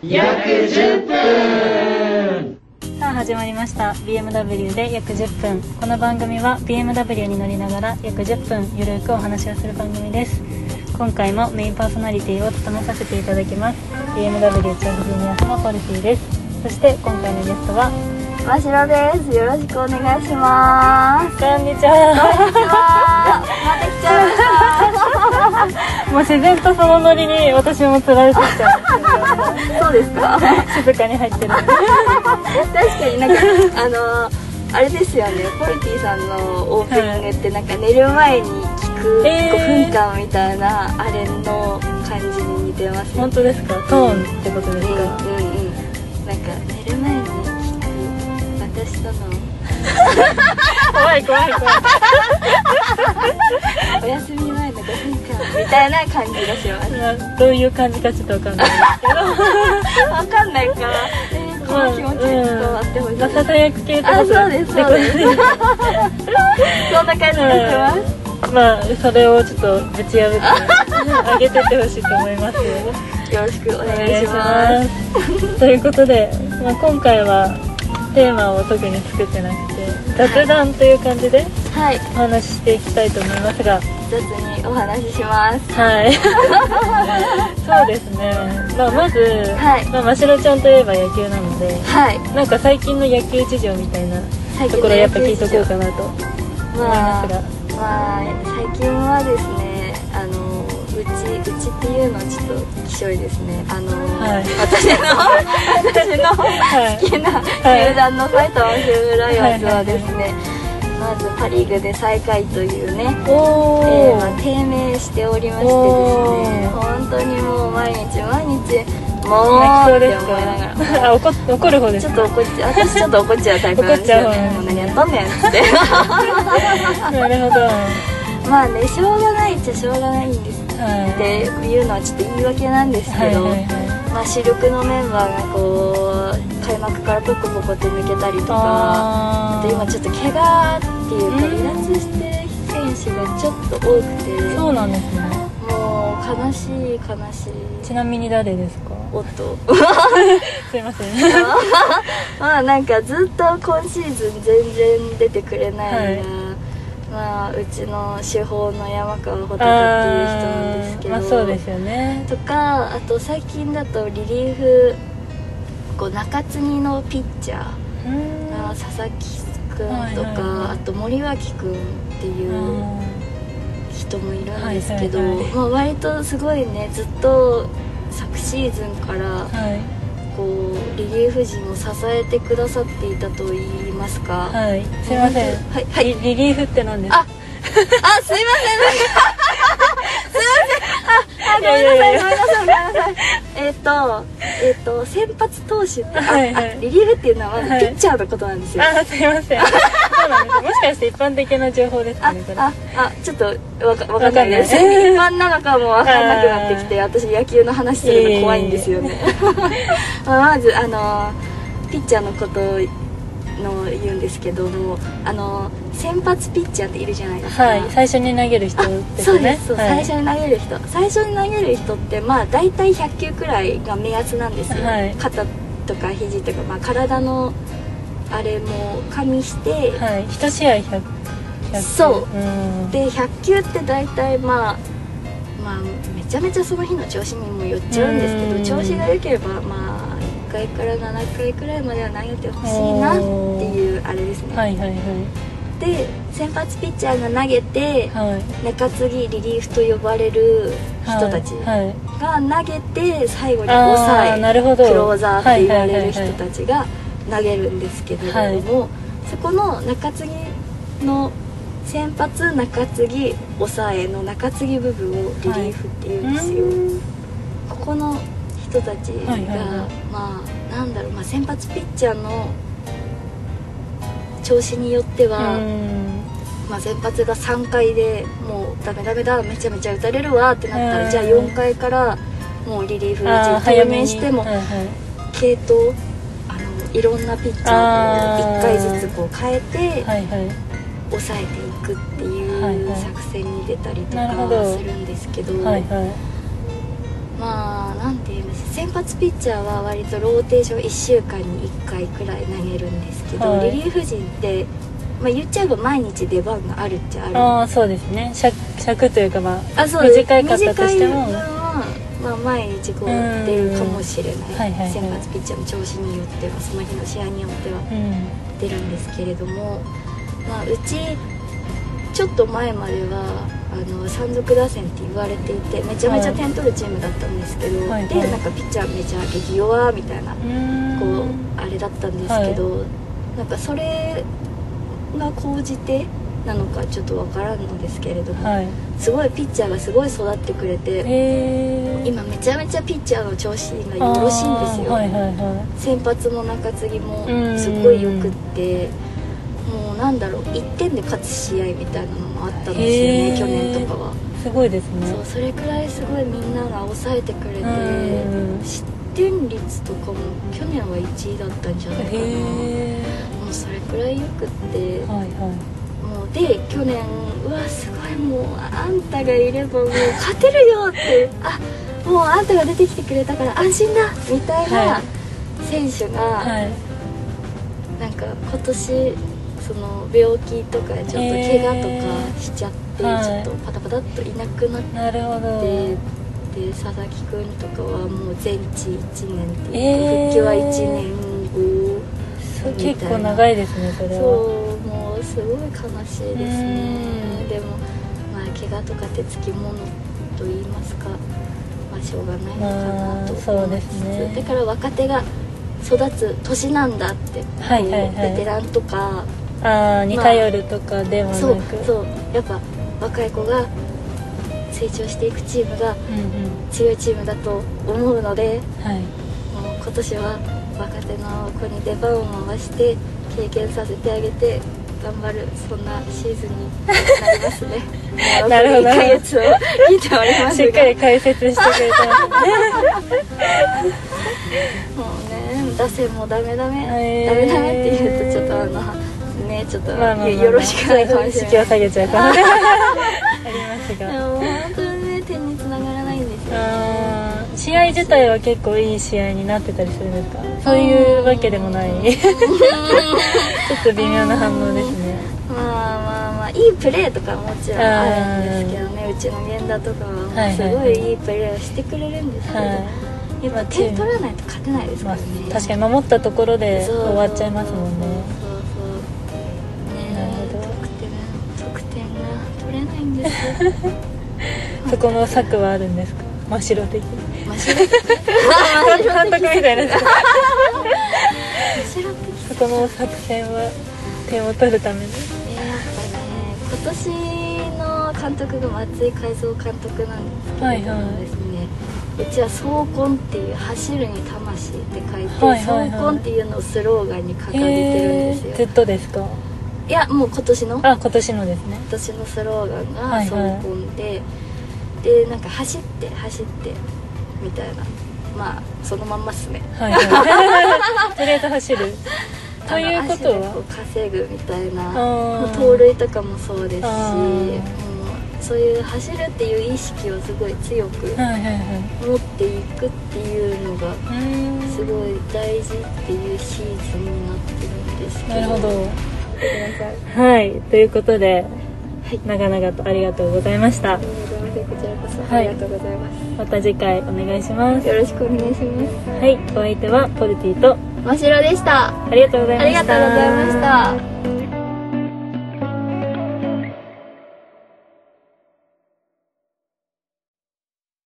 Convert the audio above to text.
約10分。さあ始まりました。BMW で約10分。この番組は BMW に乗りながら約10分ゆるくお話をする番組です。今回もメインパーソナリティを務めさせていただきます。BMW 調布ジュニアスのポルティです。そして今回のゲストはましろですよろしくお願いしますこんにちは。こんにちはまた来ちゃいましたもう自然とそのノリに私もつられてきちゃう。そうですか。静かに入ってる確かになんかあのあれですよね。ポルティさんのオープニングってなんか寝る前に聞くえー。5分間みたいなあれの感じに似てます本当ですか？トーンってことですか、うんうんうん。なんか寝る前に聞く私との怖い怖い怖いお休み前の5分間みたいな感じがします。どういう感じかちょっとわかんないですけどわかんないから、えー、この気持ちに伝わってほしいまあ、ささやく系とあそうですそうですそんな感じがしますまあそれをちょっとぶち破って上げてってほしいと思いますよよろしくお願いしますす。ということで、まあ、今回はテーマを特に作ってなくて雑談という感じではい。お話ししていきたいと思いますが。雑にお話しします。はい。そうですね、まあ、まず、はい。まあ、ましろちゃんといえば野球なのではい。なんか最近の野球事情みたいな最ところやっぱ聞いとこうかなと思いますが、まあ最近うちうちっていうのはちょっときしょいですね。あの、はい。私の私のはい。好きな球団の埼玉西武ライオンズはですね、まずパ・リーグで最下位というねおえーー、まあ、低迷しておりましてですおねー。本当にもう毎日毎日もうって思いながら。怒怒る方ですちょっと怒っちゃう私ちょっと怒っちゃうタイプなんですよ。ねもう何やっとんねんって。なるほど。はまあねしょうがないっちゃしょうがないんですいっていうのはちょっと言い訳なんですけど、はいはいはい。まあ、主力のメンバーがこう開幕からポコポコと抜けたりとかああと今ちょっと怪我っていうかうん離脱してる選手がちょっと多くてそうなんですね。もう悲しい悲しい。ちなみに誰ですか？おっと。すいません。まあなんかずっと今シーズン全然出てくれないのが、まあうちの主砲の山川穂高っていう人なんですけどまあそうですよね。とかあと最近だとリリーフこう中継ぎのピッチャーうん。が佐々木君とか、はいはいはい。あと森脇君っていう人もいるんですけど、はいはいはい。まあ、割とすごいねずっと昨シーズンからはいこうリリーフ陣を支えてくださっていたと言いますか、はい。すいません。はいはい。リリリーフって何ですか？ああすいません。すいません。ああごめんなさい。ごめんなさい。ごめんなさい。えっ、とえっ、と先発投手ってあ、はいはい。あリリーフっていうのはピッチャーのことなんですよ、あすいません。そうなんですもしかして一般的な情報ですかあねこれ。ああちょっとわかわかんないです。一般なのかもわかんなくなってきて私野球の話するの怖いんですよね。まあまずあのピッチャーのことの言うんですけどもあの先発ピッチャーっているじゃないですか。はい最初に投げる人ですそうでねす。はい。最初に投げる人。最初に投げる人ってまあ大体100球くらいが目安なんですよ、はい。肩とか肘とか、まあ、体のあれも加味して、はい。一試合100 100そう。うん。で100球って大体まあまあめちゃめちゃその日の調子にもよっちゃうんですけうん。ど調子が良ければまあ1回から7回くらいまでは投げてほしいなっていうあれですね、はいはいはい。で先発ピッチャーが投げてはい。中継ぎリリーフと呼ばれる人たちはいはい。が投げて最後にあ抑えるほど。クローザーって言われる人はいはいはいはい。たちが投げるんですけれども、そこの中継ぎの先発中継ぎ抑えの中継ぎ部分をリリーフって言うんですよ、うんここの人たちが、はいはいはい。まあなんだろう、まあ、先発ピッチャーの調子によっては、うん。まあ、先発が3回でもうダメダメだめちゃめちゃ打たれるわってなったうん。らじゃあ4回からもうリリーフ陣投に。入してもはいはい。系統あのいろんなピッチャーを1回ずつこう変えてはいはい。抑えていくってはいいうはい作戦に出たりとかするんですけど、はいはい。まあなんていうんです先発ピッチャーは割とローテーション1週間に1回くらい投げるんですけど、はいリリーフ陣って、まあ、言っちゃえば毎日出番があるっちゃあるああそうですね。尺尺というかまああそう短いかったとしても短い分は、まあ、毎日こううん出るかもしれない,、はいはいはい先発ピッチャーの調子によってはその日の試合によってはうん。出るんですけれども、まあ、うちちょっと前まではあの山賊打線って言われていてめちゃめちゃ点取るチームだったんですけど、はい。はい。でなんかピッチャーめちゃ激弱みたいなこうあれだったんですけど、なんかそれが高じてなのかちょっとわからんのですけれども、はい。すごいピッチャーがすごい育ってくれて今めちゃめちゃピッチャーの調子がよろしいんですよ、はいはいは先発も中継ぎもうん。すごいよくってなんだろう1点で勝つ試合みたいなのもあったんですよね去年とかは、いすごいですね。そうそれくらいすごいみんなが抑えてくれてうん失点率とかも去年は1位だったんじゃないかな。もうそれくらいよくって。はいはい。もうで去年うわすごいもうあんたがいればもう勝てるよって。あもうあんたが出てきてくれたから安心だみたいはない。選手が、はい。なんか今年その病気とかちょっと怪我とかしちゃって、はいちょっとパタパタっといなくなって。でで佐々木君とかはもう全治1年っていうか、えー。復帰は1年後結構長いですねそれは。そうもうすごい悲しいですね。うん。でもまあ怪我とかってつきものと言いますかまあしょうがないのかなとまあそうで思いつつ、すね。だから若手が育つ年なんだって、はいはいはい。ベテランとかああに頼るとかではなく、そうそう。やっぱ若い子が成長していくチームが強いチームだと思うのではい。もう今年は若手の子に出番を回して経験させてあげて頑張るそんなシーズンになりますね。なるほど。1ヶ月を聞いておりますが。しっかり解説してくれてますね。もうね打線もダメダメ、へー。ダメダメって言うとちょっとあのねちょっとまあまあまあまあ。よろしくないかもしれない意識を下げちゃうかも ありますでがも本当にね点につながらないんですよあー。試合自体は結構いい試合になってたりするんですか？そういうわけでもない。ちょっと微妙な反応ですね。まあまあまあいいプレーとかはもちろんあるんですけどね。うちの源田とかはすごいいいプレーをしてくれるんですけど、はやっぱ点取らないと勝てないですい、まからね、あ、確かに守ったところで終わっちゃいますもんねんですそこの策はあるんですか？真っ白的に。真っ白監督みたいな真っ白そこの作戦は点を取るために。えーやっぱね今年の監督が松井海蔵監督なんですけれどもはいはい。ですね、うちは「走魂」っていう「走るに魂」って書いて「はいはいはい。走魂」っていうのをスローガンに掲げてるんですよ、ずっとですか？いやもう今年の？あ今年のですね。今年のスローガンが「はいはい。走魂で」でなんか走って走ってみたいな。まあそのまんまっすね。はいはい。とりあえず走る。ということは？う稼ぐみたいな。盗塁とかもそうですしそういう走るっていう意識をすごい強くはいはいはい。持っていくっていうのがすごい大事っていうシーズンになってるんですけど。なるほどさいはいということではい長々とありがとうございました。ありがとうござい。ますこちらこそはい。ありがとうございます、また次回お願いします。よろしくお願いします。はいお相手はポルティと真白でした。ありがとうございました。ありがとうございました